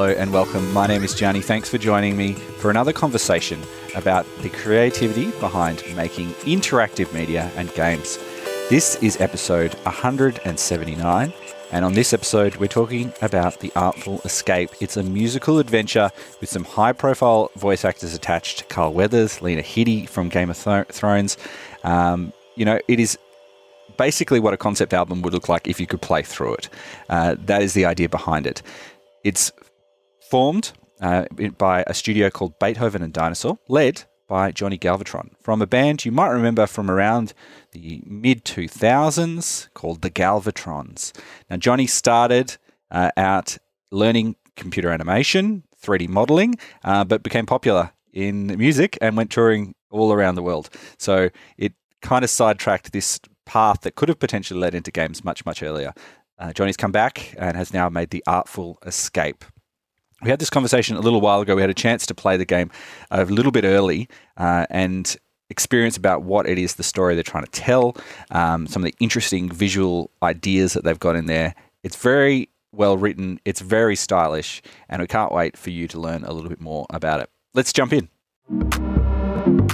Hello and welcome. My name is Gianni. Thanks for joining me for another conversation about the creativity behind making interactive media and games. This is episode 179, and on this episode, we're talking about The Artful Escape. It's a musical adventure with some high profile voice actors attached Carl Weathers, Lena Headey from Game of Thrones. Um, you know, it is basically what a concept album would look like if you could play through it. Uh, that is the idea behind it. It's formed uh, by a studio called Beethoven and Dinosaur, led by Johnny Galvatron from a band you might remember from around the mid 2000s called the Galvatrons. Now, Johnny started uh, out learning computer animation, 3D modeling, uh, but became popular in music and went touring all around the world. So it kind of sidetracked this path that could have potentially led into games much, much earlier. Uh, Johnny's come back and has now made the artful escape. We had this conversation a little while ago. We had a chance to play the game a little bit early uh, and experience about what it is, the story they're trying to tell, um, some of the interesting visual ideas that they've got in there. It's very well written, it's very stylish, and we can't wait for you to learn a little bit more about it. Let's jump in.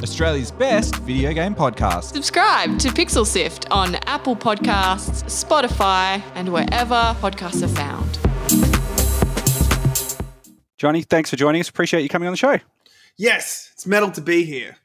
Australia's best video game podcast. Subscribe to Pixel Sift on Apple Podcasts, Spotify, and wherever podcasts are found. Johnny, thanks for joining us. Appreciate you coming on the show. Yes, it's metal to be here.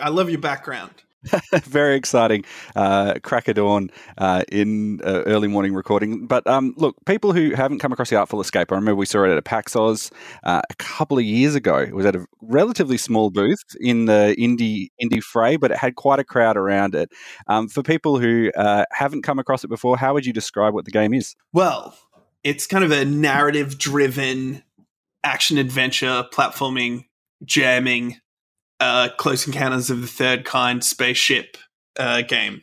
I love your background. Very exciting. Uh, crack of dawn uh, in uh, early morning recording. But um, look, people who haven't come across the Artful Escape, I remember we saw it at a PAX Aus uh, a couple of years ago. It was at a relatively small booth in the indie indie fray, but it had quite a crowd around it. Um, for people who uh, haven't come across it before, how would you describe what the game is? Well, it's kind of a narrative driven action adventure platforming jamming uh, Close Encounters of the Third Kind spaceship uh, game.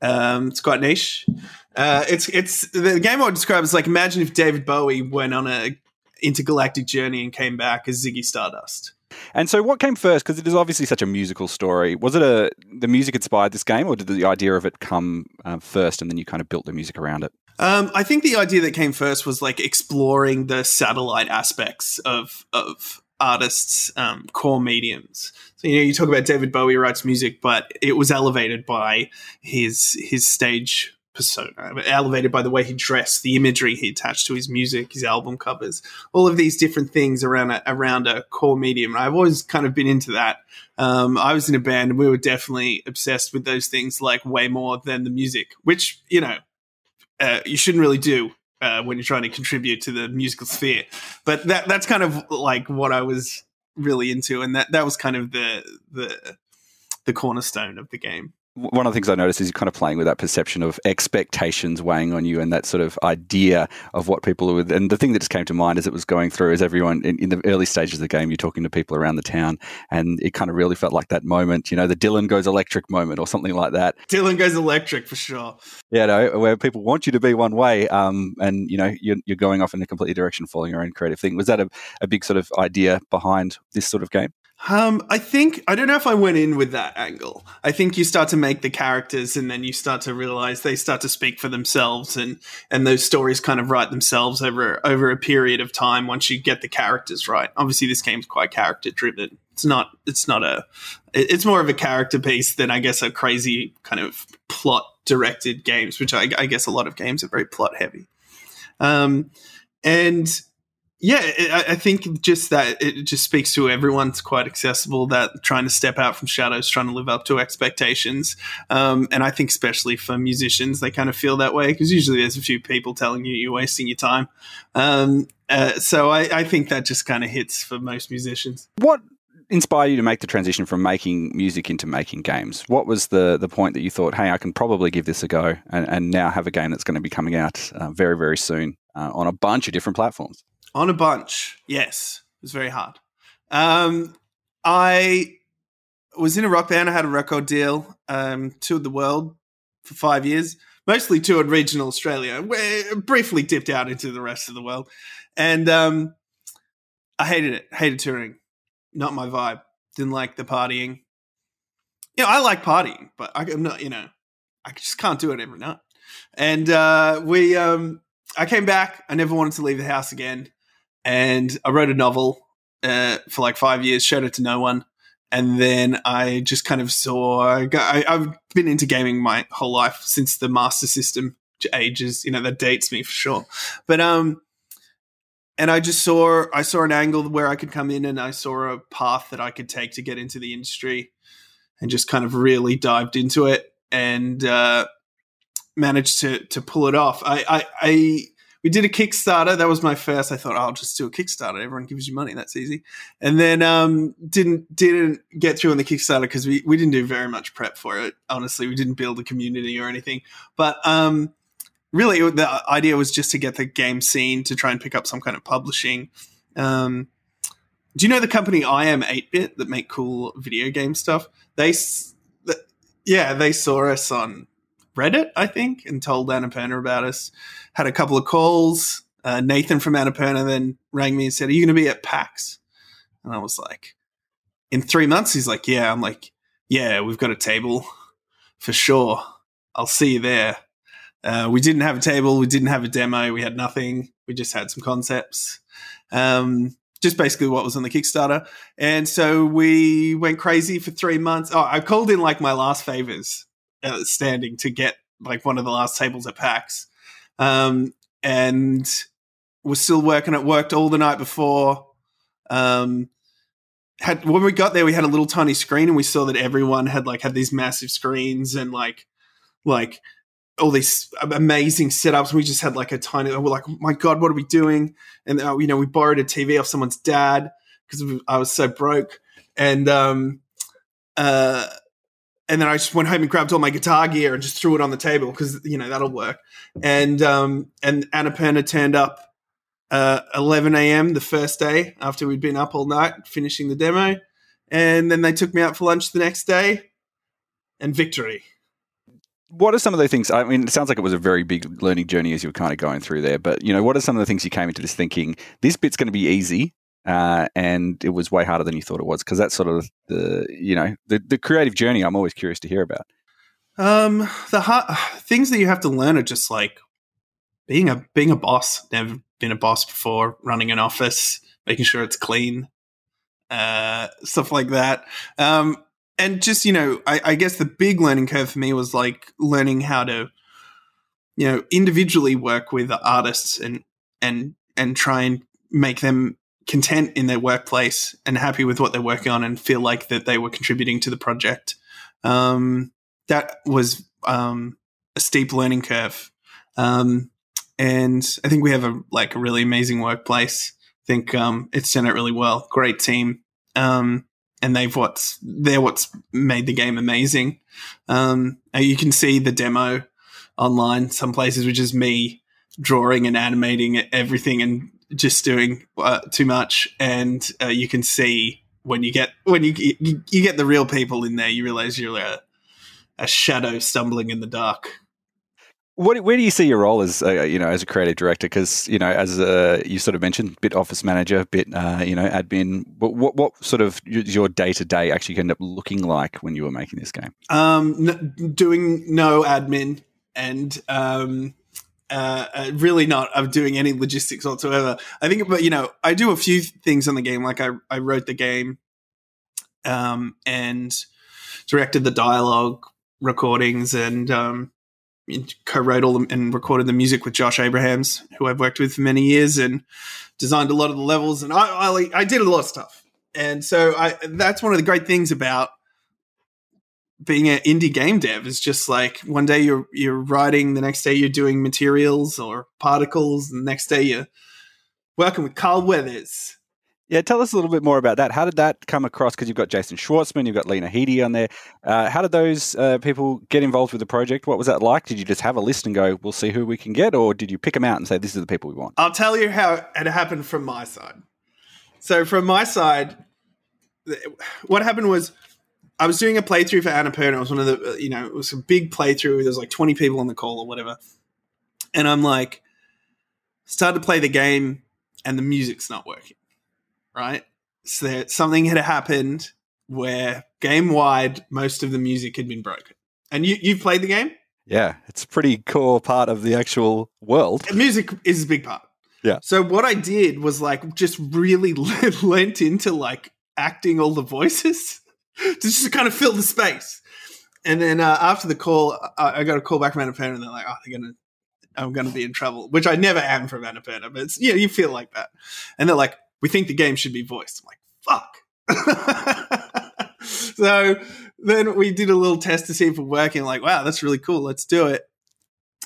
Um, it's quite niche. Uh, it's it's the game I would describe as like imagine if David Bowie went on a intergalactic journey and came back as Ziggy Stardust. And so, what came first? Because it is obviously such a musical story. Was it a the music inspired this game, or did the idea of it come uh, first, and then you kind of built the music around it? Um, I think the idea that came first was like exploring the satellite aspects of of artists' um, core mediums. So you know, you talk about David Bowie writes music, but it was elevated by his his stage persona, elevated by the way he dressed, the imagery he attached to his music, his album covers, all of these different things around a, around a core medium. I've always kind of been into that. Um, I was in a band, and we were definitely obsessed with those things, like way more than the music, which you know uh, you shouldn't really do uh, when you're trying to contribute to the musical sphere. But that that's kind of like what I was really into, and that that was kind of the the the cornerstone of the game one of the things I noticed is you're kind of playing with that perception of expectations weighing on you and that sort of idea of what people are with. And the thing that just came to mind as it was going through is everyone in, in, the early stages of the game, you're talking to people around the town, and it kind of really felt like that moment, you know, the Dylan goes electric moment or something like that. Dylan goes electric for sure. Yeah, no, where people want you to be one way, um, and you know, you're, you're going off in a completely direction, following your own creative thing. Was that a, a big sort of idea behind this sort of game? Um, I think I don't know if I went in with that angle. I think you start to make the characters, and then you start to realize they start to speak for themselves, and and those stories kind of write themselves over over a period of time. Once you get the characters right, obviously this game's quite character driven. It's not. It's not a. It's more of a character piece than I guess a crazy kind of plot directed games, which I, I guess a lot of games are very plot heavy. Um, and yeah, I think just that it just speaks to everyone's quite accessible. That trying to step out from shadows, trying to live up to expectations, um, and I think especially for musicians, they kind of feel that way because usually there's a few people telling you you're wasting your time. Um, uh, so I, I think that just kind of hits for most musicians. What inspired you to make the transition from making music into making games? What was the the point that you thought, hey, I can probably give this a go, and, and now have a game that's going to be coming out uh, very very soon uh, on a bunch of different platforms? On a bunch, yes. It was very hard. Um, I was in a rock band. I had a record deal, um, toured the world for five years, mostly toured regional Australia. Where briefly dipped out into the rest of the world, and um, I hated it. Hated touring. Not my vibe. Didn't like the partying. You know, I like partying, but I'm not. You know, I just can't do it every night. And uh, we, um, I came back. I never wanted to leave the house again and I wrote a novel uh, for like five years, showed it to no one, and then I just kind of saw. I, I've been into gaming my whole life since the Master System ages. You know that dates me for sure, but um, and I just saw I saw an angle where I could come in, and I saw a path that I could take to get into the industry, and just kind of really dived into it and uh, managed to to pull it off. I, I, I we did a Kickstarter. That was my first. I thought oh, I'll just do a Kickstarter. Everyone gives you money. That's easy. And then um, didn't didn't get through on the Kickstarter because we we didn't do very much prep for it. Honestly, we didn't build a community or anything. But um, really, the idea was just to get the game scene to try and pick up some kind of publishing. Um, do you know the company iam8bit that make cool video game stuff? They, yeah, they saw us on Reddit, I think, and told Annapurna about us. Had a couple of calls. Uh, Nathan from Annapurna then rang me and said, "Are you going to be at PAX?" And I was like, "In three months?" He's like, "Yeah." I'm like, "Yeah, we've got a table for sure. I'll see you there." Uh, we didn't have a table. We didn't have a demo. We had nothing. We just had some concepts. Um, just basically what was on the Kickstarter. And so we went crazy for three months. Oh, I called in like my last favors uh, standing to get like one of the last tables at PAX. Um, and was still working. It worked all the night before. Um, had when we got there, we had a little tiny screen, and we saw that everyone had like had these massive screens and like like all these amazing setups. We just had like a tiny. We're like, oh my god, what are we doing? And uh, you know, we borrowed a TV off someone's dad because I was so broke, and um, uh, and then I just went home and grabbed all my guitar gear and just threw it on the table because you know that'll work. And um, and Annapurna turned up uh, 11 a.m. the first day after we'd been up all night finishing the demo, and then they took me out for lunch the next day, and victory. What are some of the things? I mean, it sounds like it was a very big learning journey as you were kind of going through there. But you know, what are some of the things you came into this thinking? This bit's going to be easy, uh, and it was way harder than you thought it was because that's sort of the you know the the creative journey. I'm always curious to hear about. Um, the things that you have to learn are just like being a being a boss. Never been a boss before. Running an office, making sure it's clean, uh, stuff like that. Um, and just you know, I, I guess the big learning curve for me was like learning how to, you know, individually work with artists and and and try and make them content in their workplace and happy with what they're working on and feel like that they were contributing to the project. Um, that was um, a steep learning curve. Um, and I think we have a like a really amazing workplace. I think um, it's done it really well. Great team. Um, and they've what's they're what's made the game amazing. Um, you can see the demo online some places, which is me drawing and animating everything and just doing uh, too much. And uh, you can see when you get when you, you, you get the real people in there, you realize you're a, a shadow stumbling in the dark. What, where do you see your role as uh, you know as a creative director? Because you know, as a, you sort of mentioned, bit office manager, bit uh, you know admin. What, what, what sort of your day to day actually end up looking like when you were making this game? Um, n- doing no admin and um, uh, uh, really not of doing any logistics whatsoever. I think, but you know, I do a few things on the game. Like I, I wrote the game, um, and directed the dialogue recordings and um, co-wrote all and recorded the music with Josh Abrahams, who I've worked with for many years, and designed a lot of the levels. And I, I, I did a lot of stuff. And so I, that's one of the great things about being an indie game dev is just like one day you're you're writing, the next day you're doing materials or particles, and the next day you're working with Carl Weathers. Yeah, tell us a little bit more about that. How did that come across? Because you've got Jason Schwartzman, you've got Lena Headey on there. Uh, how did those uh, people get involved with the project? What was that like? Did you just have a list and go, "We'll see who we can get," or did you pick them out and say, "This is the people we want"? I'll tell you how it happened from my side. So from my side, what happened was I was doing a playthrough for Annapurna. It was one of the, uh, you know, it was a big playthrough. Where there's like 20 people on the call or whatever. And I'm like, started to play the game and the music's not working, right? So there, something had happened where game wide, most of the music had been broken. And you, you've played the game? Yeah, it's a pretty core part of the actual world. And music is a big part. Yeah. So what I did was like just really lent into like acting all the voices to just kind of fill the space. And then uh, after the call, I, I got a call back from Annapurna, and they're like, "Oh, they're gonna, I'm gonna be in trouble," which I never am from Annapurna, but it's, yeah, you feel like that. And they're like, "We think the game should be voiced." I'm like, "Fuck." so then we did a little test to see if it was working. Like, wow, that's really cool. Let's do it.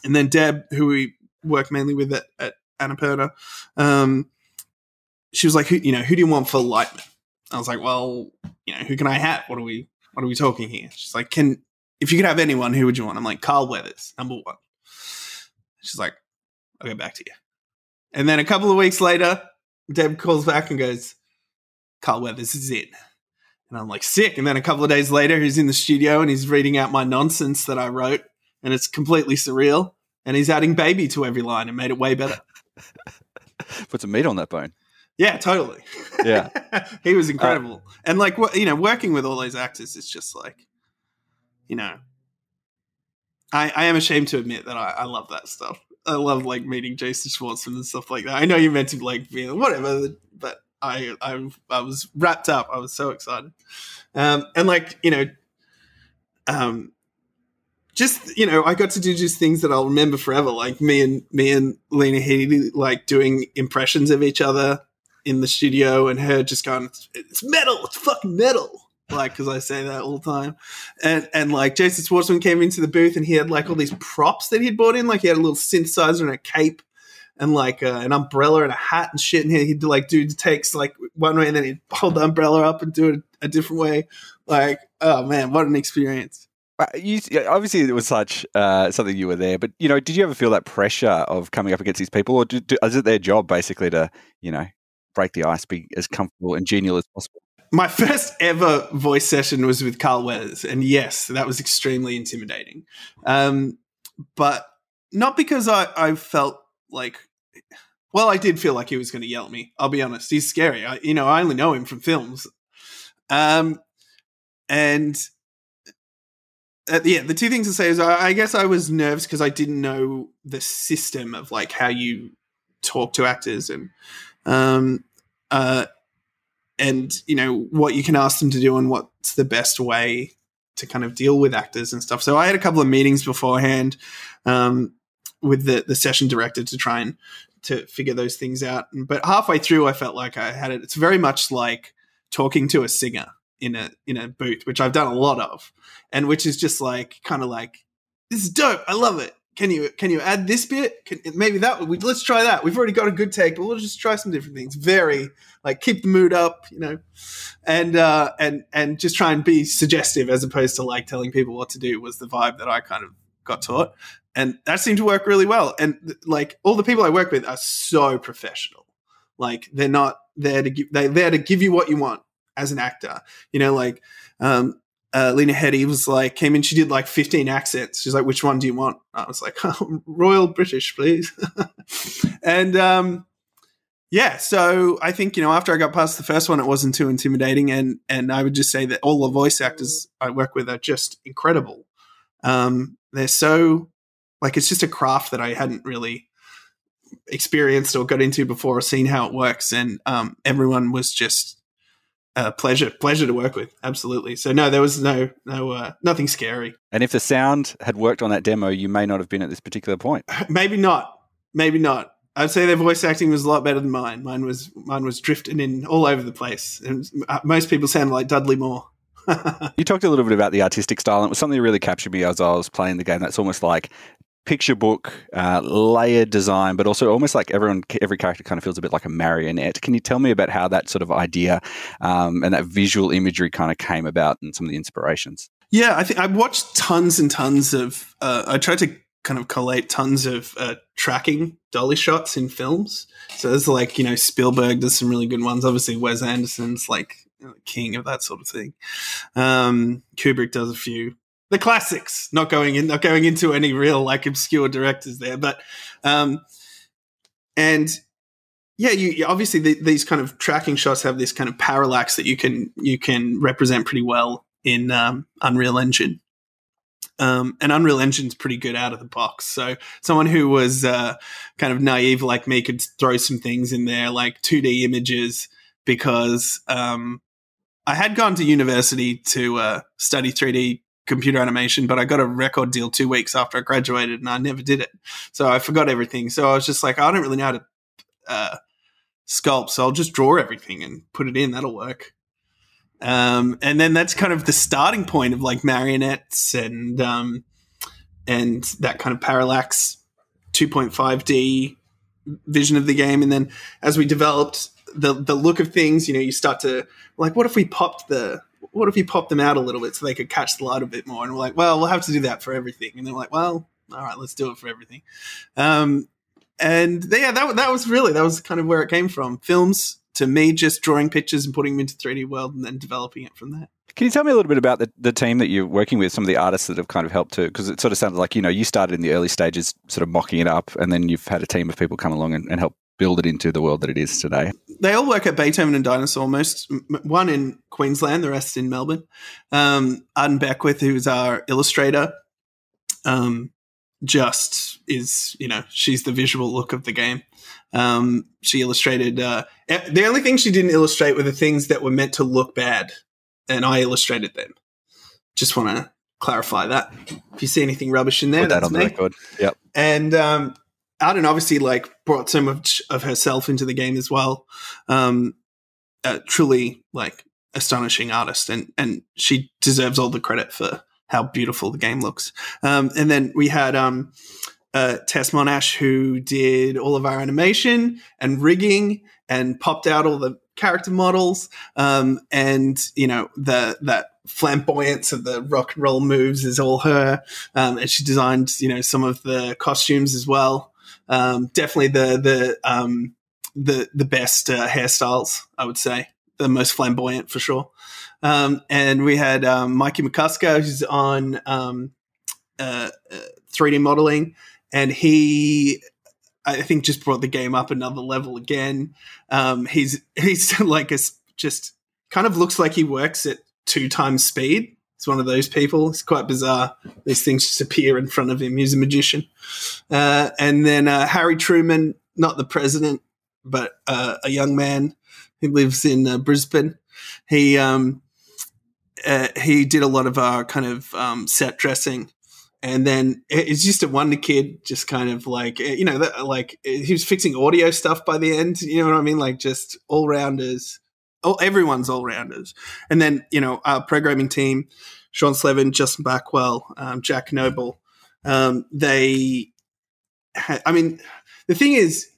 And then Deb, who we work mainly with at, at Annapurna, um, she was like, who, you know, who do you want for Lightman? I was like, well, you know, who can I have? What are we, what are we talking here? She's like, can, if you could have anyone, who would you want? I'm like, Carl Weathers, number one. She's like, I'll get back to you. And then a couple of weeks later, Deb calls back and goes, Carl Weathers is it. And I'm like, sick. And then a couple of days later, he's in the studio and he's reading out my nonsense that I wrote. And it's completely surreal. And he's adding baby to every line and made it way better. Put some meat on that bone. Yeah, totally. Yeah. he was incredible. and like, what you know, working with all those actors is just like, you know, I, I am ashamed to admit that I, I love that stuff. I love like meeting Jason Schwartzman and stuff like that. I know you meant to like be whatever, but I, I I was wrapped up. I was so excited, um, and like you know, um, just you know, I got to do just things that I'll remember forever. Like me and me and Lena Headey like doing impressions of each other in the studio, and her just going, "It's metal, it's fucking metal." Like, because I say that all the time, and and like Jason Schwartzman came into the booth and he had like all these props that he'd bought in, like he had a little synthesizer and a cape, and like uh, an umbrella and a hat and shit. And he'd like do takes like one way, and then he'd hold the umbrella up and do it a different way. Like, oh man, what an experience! Uh, You, obviously, it was such uh, something you were there, but you know, did you ever feel that pressure of coming up against these people, or do, do, is it their job basically to you know break the ice, be as comfortable and genial as possible? My first ever voice session was with Carl Weathers, and yes, that was extremely intimidating. Um, but not because I, I felt like, well, I did feel like he was going to yell at me. I'll be honest, he's scary. I, you know, I only know him from films. Um, and uh, yeah, the two things to say is I, I guess I was nervous because I didn't know the system of like how you talk to actors and um uh and you know what you can ask them to do and what's the best way to kind of deal with actors and stuff. So I had a couple of meetings beforehand um, with the the session director to try and to figure those things out. But halfway through, I felt like I had it. It's very much like talking to a singer in a in a booth, which I've done a lot of, and which is just like kind of like this is dope. I love it. Can you can you add this bit? Can, maybe that we, let's try that. We've already got a good take, but we'll just try some different things. Very like keep the mood up, you know, and uh, and and just try and be suggestive as opposed to like telling people what to do was the vibe that I kind of got taught, and that seemed to work really well. And like all the people I work with are so professional. Like they're not there to give they're there to give you what you want as an actor. You know, like um, uh, Lena Headey was like, came in, she did like 15 accents. She's like, which one do you want? I was like, oh, Royal British, please. and um, yeah, so I think, you know, after I got past the first one, it wasn't too intimidating. And, and I would just say that all the voice actors I work with are just incredible. Um, they're so, like, it's just a craft that I hadn't really experienced or got into before or seen how it works. And um, everyone was just, uh, pleasure, pleasure to work with. Absolutely. So no, there was no, no, uh, nothing scary. And if the sound had worked on that demo, you may not have been at this particular point. Maybe not. Maybe not. I'd say their voice acting was a lot better than mine. Mine was mine was drifting in all over the place, and uh, most people sound like Dudley Moore. you talked a little bit about the artistic style, and it was something that really captured me as I was playing the game. That's almost like picture book, uh, layered design, but also almost like everyone, every character kind of feels a bit like a marionette. Can you tell me about how that sort of idea um, and that visual imagery kind of came about and some of the inspirations? Yeah, I think I watched tons and tons of. Uh, I tried to kind of collate tons of uh, tracking dolly shots in films. So there's like you know Spielberg does some really good ones. Obviously, Wes Anderson's like king of that sort of thing. Um, Kubrick does a few the classics. Not going in, not going into any real like obscure directors there, but um, and yeah, you obviously the, these kind of tracking shots have this kind of parallax that you can you can represent pretty well in um, Unreal Engine. Um, and Unreal Engine's pretty good out of the box. So someone who was uh, kind of naive like me could throw some things in there, like 2D images, because um, I had gone to university to uh, study 3D computer animation, but I got a record deal two weeks after I graduated, and I never did it. So I forgot everything. So I was just like, I don't really know how to uh, sculpt, so I'll just draw everything and put it in. That'll work. Um, and then that's kind of the starting point of like marionettes and um, and that kind of parallax 2.5D vision of the game. And then as we developed the the look of things, you know, you start to like, what if we popped the what if you popped them out a little bit so they could catch the light a bit more? And we're like, well, we'll have to do that for everything. And they're like, well, all right, let's do it for everything. Um, and yeah, that that was really that was kind of where it came from. Films to me just drawing pictures and putting them into 3D world and then developing it from there. Can you tell me a little bit about the, the team that you're working with, some of the artists that have kind of helped to, because it sort of sounded like, you know, you started in the early stages sort of mocking it up and then you've had a team of people come along and, and help build it into the world that it is today. They all work at Beethoven and Dinosaur, most one in Queensland, the rest in Melbourne. Um, Arden Beckwith, who's our illustrator, um, just is, you know, she's the visual look of the game. Um, she illustrated. Uh, the only thing she didn't illustrate were the things that were meant to look bad, and I illustrated them. Just want to clarify that. If you see anything rubbish in there, Put that that's on the me. record. Yep. And um, Arden obviously like brought so much of herself into the game as well. Um, truly like astonishing artist, and and she deserves all the credit for how beautiful the game looks. Um, and then we had um, uh, Tess Monash, who did all of our animation and rigging and popped out all the character models. Um, and, you know, the that flamboyance of the rock and roll moves is all her. Um, and she designed, you know, some of the costumes as well. Um, definitely the, the, um, the, the best uh, hairstyles, I would say. The most flamboyant for sure. Um, and we had um, Mikey McCusker, who's on um, uh, 3D uh, modeling, and he, I think, just brought the game up another level again. Um, he's he's like a just kind of looks like he works at two times speed. He's one of those people. It's quite bizarre. These things just appear in front of him. He's a magician. Uh, and then uh, Harry Truman, not the president, but uh, a young man who lives in uh, Brisbane. He um, uh, he did a lot of our kind of um, set dressing. And then it's just a wonder kid, just kind of like you know, like eh, he was fixing audio stuff by the end. You know what I mean? Like just all rounders. Oh, everyone's all rounders. And then you know, our programming team, Sean Slevin, Justin Backwell, um, Jack Noble. Um, they, I mean, the thing is,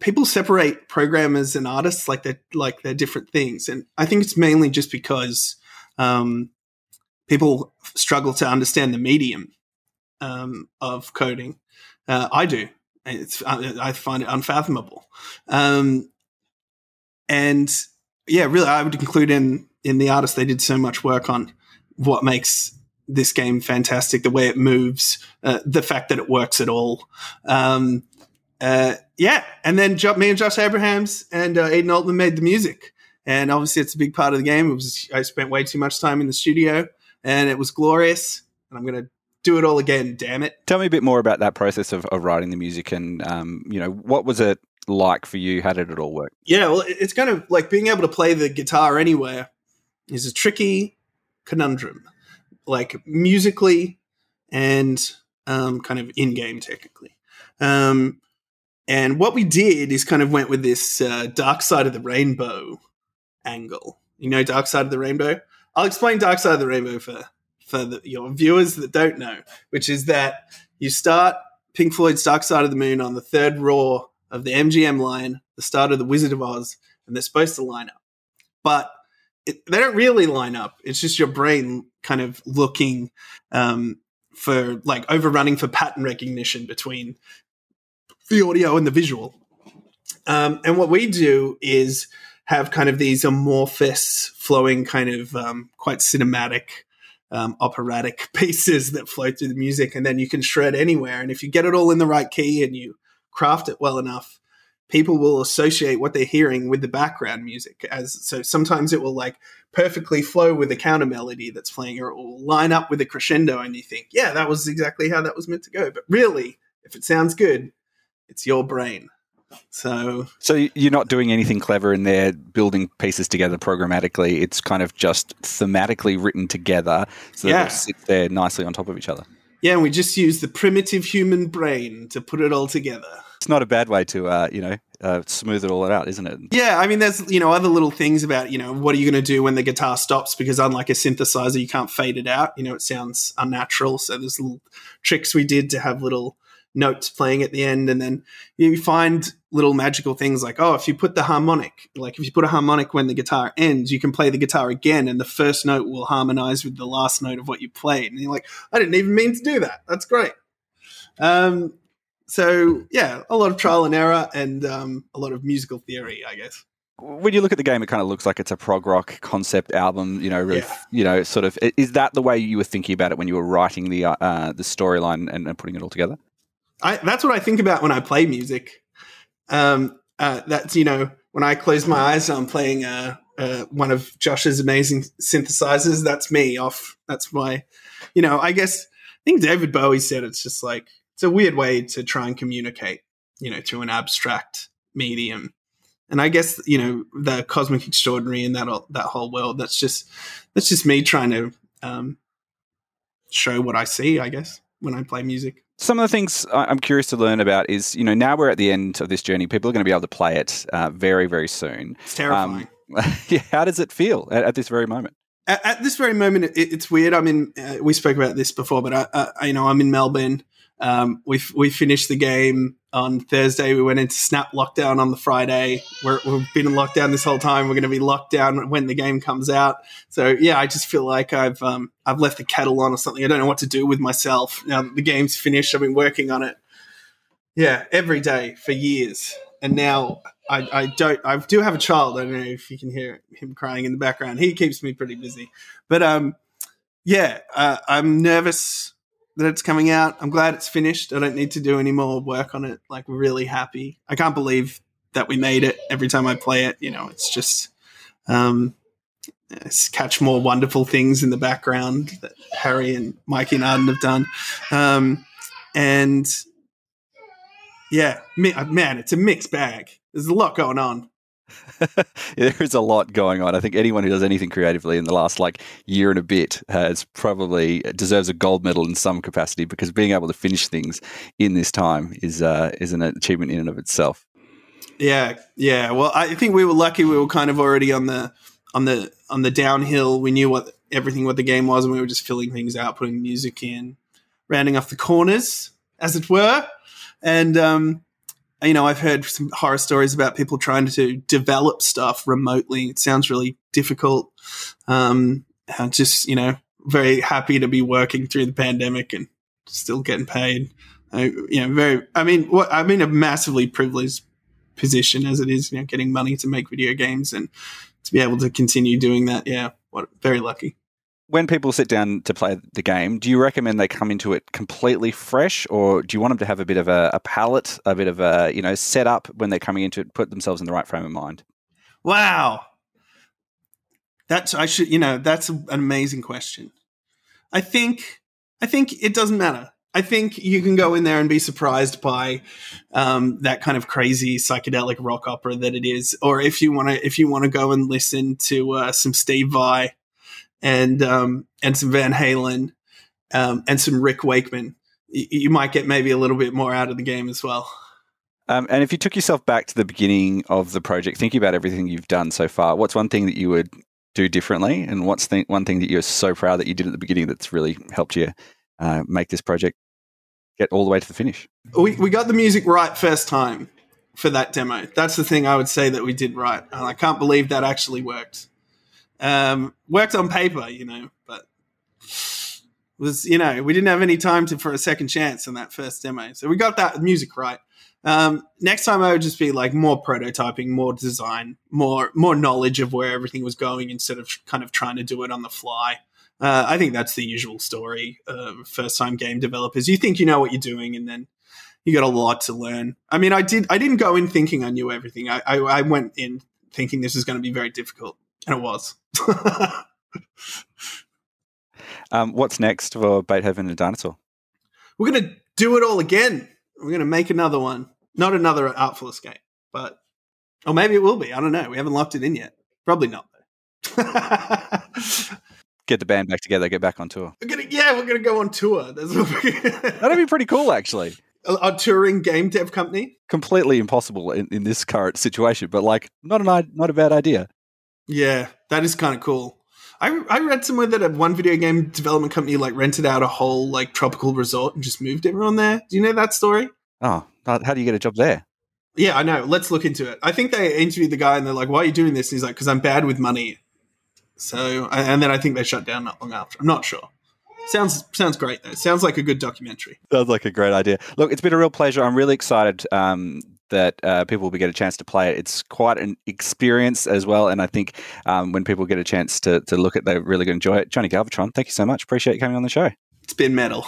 people separate programmers and artists like they're like they're different things, and I think it's mainly just because um, people struggle to understand the medium um, of coding. Uh, I do. It's, I find it unfathomable. Um, and yeah, really, I would include in in the artists. They did so much work on what makes this game fantastic, the way it moves, uh, the fact that it works at all. Um, uh, yeah, and then me and Josh Abrahams and uh, Aiden Altman made the music and obviously it's a big part of the game. It was I spent way too much time in the studio, and it was glorious. And I'm to do it all again. Damn it! Tell me a bit more about that process of, of writing the music, and um, you know what was it like for you? How did it all work? Yeah, well, it's kind of like being able to play the guitar anywhere is a tricky conundrum, like musically and um, kind of in game technically. Um, and what we did is kind of went with this uh, dark side of the rainbow angle. You know, Dark Side of the Rainbow. I'll explain Dark Side of the Rainbow for for the, your viewers that don't know, which is that you start Pink Floyd's Dark Side of the Moon on the third roar of the MGM line, the start of the Wizard of Oz, and they're supposed to line up, but it, they don't really line up. It's just your brain kind of looking um, for like overrunning for pattern recognition between the audio and the visual. Um, and what we do is have kind of these amorphous, flowing, kind of um, quite cinematic, um, operatic pieces that flow through the music, and then you can shred anywhere. And if you get it all in the right key and you craft it well enough, people will associate what they're hearing with the background music as so sometimes it will like perfectly flow with the counter melody that's playing or it will line up with a crescendo and you think yeah that was exactly how that was meant to go. But really if it sounds good it's your brain. So so you're not doing anything clever in there building pieces together programmatically. It's kind of just thematically written together so that Yeah. it sits there nicely on top of each other yeah and we just use the primitive human brain to put it all together it's not a bad way to uh, you know uh, smooth it all out isn't it Yeah, I mean, there's you know other little things about you know what are you going to do when the guitar stops because unlike a synthesizer, you can't fade it out. You know, it sounds unnatural. So there's little tricks we did to have little notes playing at the end, and then you find little magical things like oh, if you put the harmonic, like if you put a harmonic when the guitar ends, you can play the guitar again, and the first note will harmonize with the last note of what you played, and you're like, I didn't even mean to do that. That's great. Um, so yeah, a lot of trial and error and um, a lot of musical theory, I guess. when you look at the game, it kind of looks like it's a prog rock concept album. You know, really, Yeah. you know, sort of. Is that the way you were thinking about it when you were writing the uh, the storyline and, and putting it all together? I, that's what I think about when I play music. Um, uh, that's you know when I close my eyes, I'm playing uh, uh, one of Josh's amazing synthesizers. That's me off. That's my, you know. I guess I think David Bowie said it's just like it's a weird way to try and communicate, you know, through an abstract medium. And I guess you know the cosmic extraordinary and that that whole world. That's just that's just me trying to um, show what I see. I guess when I play music. Some of the things I'm curious to learn about is, you know, now we're at the end of this journey. People are going to be able to play it uh, very, very soon. It's terrifying. Um, yeah, how does it feel at, at this very moment? at, at this very moment, it, it's weird. I mean, uh, we spoke about this before, but I, I, you know, I'm in Melbourne. Um, we we finished the game on Thursday. We went into snap lockdown on the Friday. We're, we've been in lockdown this whole time. We're going to be locked down when the game comes out. So yeah, I just feel like I've um, I've left the kettle on or something. I don't know what to do with myself now. that The game's finished. I've been working on it. Yeah, every day for years, and now I, I don't. I do have a child. I don't know if you can hear him crying in the background. He keeps me pretty busy. But um, yeah, uh, I'm nervous that it's coming out. I'm glad it's finished. I don't need to do any more work on it. Like, really happy. I can't believe that we made it. Every time I play it, you know, it's just um, catch more wonderful things in the background that Harry and Mikey and Arden have done, um, and yeah, man, it's a mixed bag. There's a lot going on. there is a lot going on. I think anyone who does anything creatively in the last like year and a bit has probably deserves a gold medal in some capacity because being able to finish things in this time is uh, is an achievement in and of itself. Yeah, yeah. Well, I think we were lucky. We were kind of already on the on the on the downhill. We knew what everything what the game was, and we were just filling things out, putting music in, rounding off the corners, as it were. And um, you know, I've heard some horror stories about people trying to develop stuff remotely. It sounds really difficult. Um, I'm just you know very happy to be working through the pandemic and still getting paid. I, you know, very. I mean, what I'm in a massively privileged position as it is, you know, getting money to make video games and to be able to continue doing that. Yeah, what very lucky. When people sit down to play the game, do you recommend they come into it completely fresh, or do you want them to have a bit of a, a palette, a bit of a you know setup when they're coming into it, put themselves in the right frame of mind? Wow, that's I should you know that's an amazing question. I think I think it doesn't matter. I think you can go in there and be surprised by um, that kind of crazy psychedelic rock opera that it is, or if you want to if you want to go and listen to uh, some Steve Vai and um, and some Van Halen um, and some Rick Wakeman, y- you might get maybe a little bit more out of the game as well. Um, and if you took yourself back to the beginning of the project, thinking about everything you've done so far, what's one thing that you would do differently, and what's the, one thing that you're so proud that you did at the beginning that's really helped you uh, make this project get all the way to the finish? we, we got the music right first time for that demo. That's the thing I would say that we did right. And I can't believe that actually worked. Um, worked on paper, you know, but was, you know, we didn't have any time to, for a second chance in that first demo. So we got that music right. Um, next time I would just be like more prototyping, more design, more, more knowledge of where everything was going instead of kind of trying to do it on the fly. Uh, I think that's the usual story of first time game developers. You think you know what you're doing, and then you got a lot to learn. I mean, I did. I didn't go in thinking I knew everything. I I, I went in thinking this was going to be very difficult, and it was. Um, what's next for Beethoven and Dinosaur? We're going to do it all again. We're going to make another one. Not another Artful Escape, but or maybe it will be. I don't know. We haven't locked it in yet. Probably not though. get the band back together, get back on tour. We're gonna, yeah, we're gonna go on tour. That'd be pretty cool, actually. A, a, touring game dev company. Completely impossible in, in this current situation, but like not an not a bad idea. Yeah, that is kind of cool. I, I read somewhere that a one video game development company like rented out a whole like tropical resort and just moved everyone there. Do you know that story? Oh, how do you get a job there? Yeah, I know. Let's look into it. I think they interviewed the guy and they're like, "Why are you doing this?" And he's like, "Because I'm bad with money." So, and then I think they shut down not long after. I'm not sure. Sounds sounds great though. Sounds like a good documentary. Sounds like a great idea. Look, it's been a real pleasure. I'm really excited um, that uh, people will get a chance to play it. It's quite an experience as well, and I think um, when people get a chance to to look at, it, they're really going to enjoy it. Johnny Galvatron, thank you so much. Appreciate you coming on the show. It's been metal.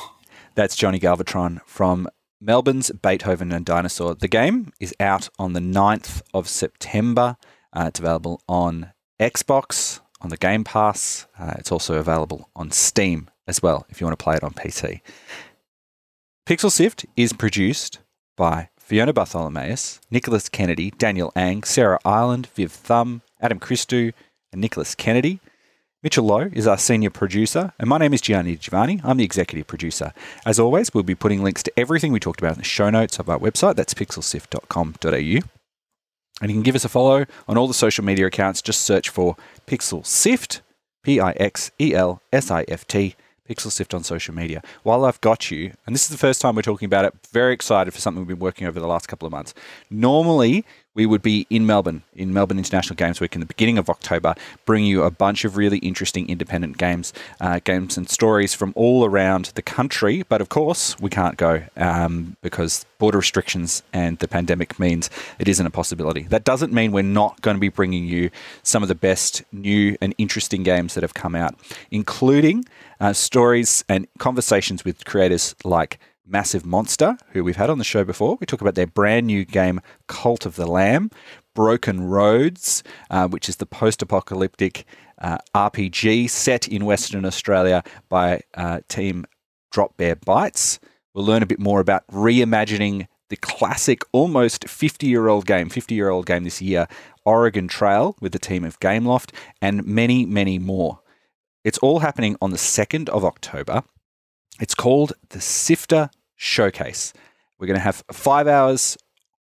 That's Johnny Galvatron from Melbourne's Beethoven and Dinosaur. The game is out on the 9th of September. Uh, it's available on Xbox, on the Game Pass. Uh, it's also available on Steam as well if you want to play it on PC. Pixel Sift is produced by Fiona Bartholomaeus, Nicholas Kennedy, Daniel Ang, Sarah Ireland, Viv Thum, Adam Christou, and Nicholas Kennedy. Mitchell Loh is our senior producer, and my name is Gianni Giovanni. I'm the executive producer. As always, we'll be putting links to everything we talked about in the show notes of our website. That's pixelsift.com.au. And you can give us a follow on all the social media accounts. Just search for Pixel Sift, P I X E L S I F T, Pixel Sift on social media. While I've got you, and this is the first time we're talking about it, very excited for something we've been working over the last couple of months. Normally, we would be in Melbourne, in Melbourne International Games Week in the beginning of October, bringing you a bunch of really interesting independent games, uh, games and stories from all around the country. But of course, we can't go um, because border restrictions and the pandemic means it isn't a possibility. That doesn't mean we're not going to be bringing you some of the best new and interesting games that have come out, including uh, stories and conversations with creators like Massive Monster, who we've had on the show before. We talk about their brand new game, Cult of the Lamb, Broken Roads, uh, which is the post apocalyptic uh, RPG set in Western Australia by uh, team Drop Bear Bytes. We'll learn a bit more about reimagining the classic, almost 50 year old game, 50 year old game this year, Oregon Trail, with the team of Gameloft, and many, many more. It's all happening on the 2nd of October it's called the Sifter Showcase. We're going to have five hours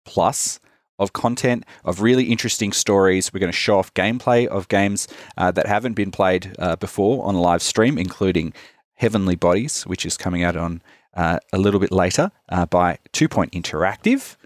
plus of content, of really interesting stories. We're going to show off gameplay of games uh, that haven't been played uh, before on a live stream, including Heavenly Bodies, which is coming out on uh, a little bit later uh, by Two Point Interactive.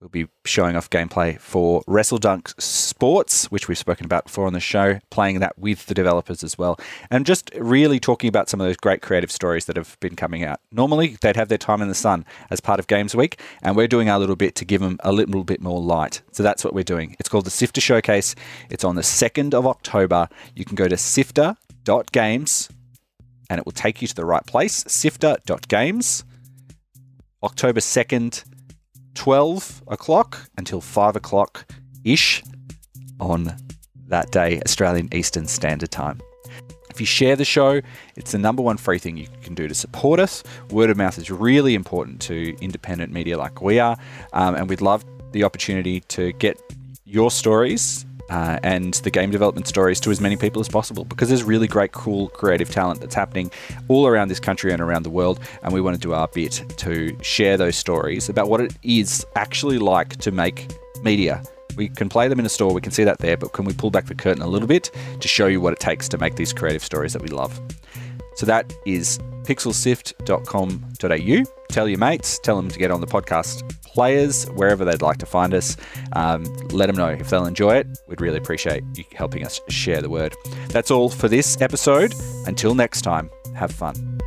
We'll be showing off gameplay for WrestleDunk Sports, which we've spoken about before on the show, playing that with the developers as well, and just really talking about some of those great creative stories that have been coming out. Normally, they'd have their time in the sun as part of Games Week, and we're doing our little bit to give them a little bit more light. So that's what we're doing. It's called the Sifter Showcase. It's on the 2nd of October. You can go to sifter.games and it will take you to the right place. Sifter.games. October 2nd 12 o'clock until 5 o'clock ish on that day, Australian Eastern Standard Time. If you share the show, it's the number one free thing you can do to support us. Word of mouth is really important to independent media like we are, um, and we'd love the opportunity to get your stories uh, and the game development stories to as many people as possible because there's really great, cool, creative talent that's happening all around this country and around the world. And we want to do our bit to share those stories about what it is actually like to make media. We can play them in a store, we can see that there, but can we pull back the curtain a little bit to show you what it takes to make these creative stories that we love? So that is pixelsift.com.au. Tell your mates, tell them to get on the podcast players wherever they'd like to find us. Um, let them know if they'll enjoy it. We'd really appreciate you helping us share the word. That's all for this episode. Until next time, have fun.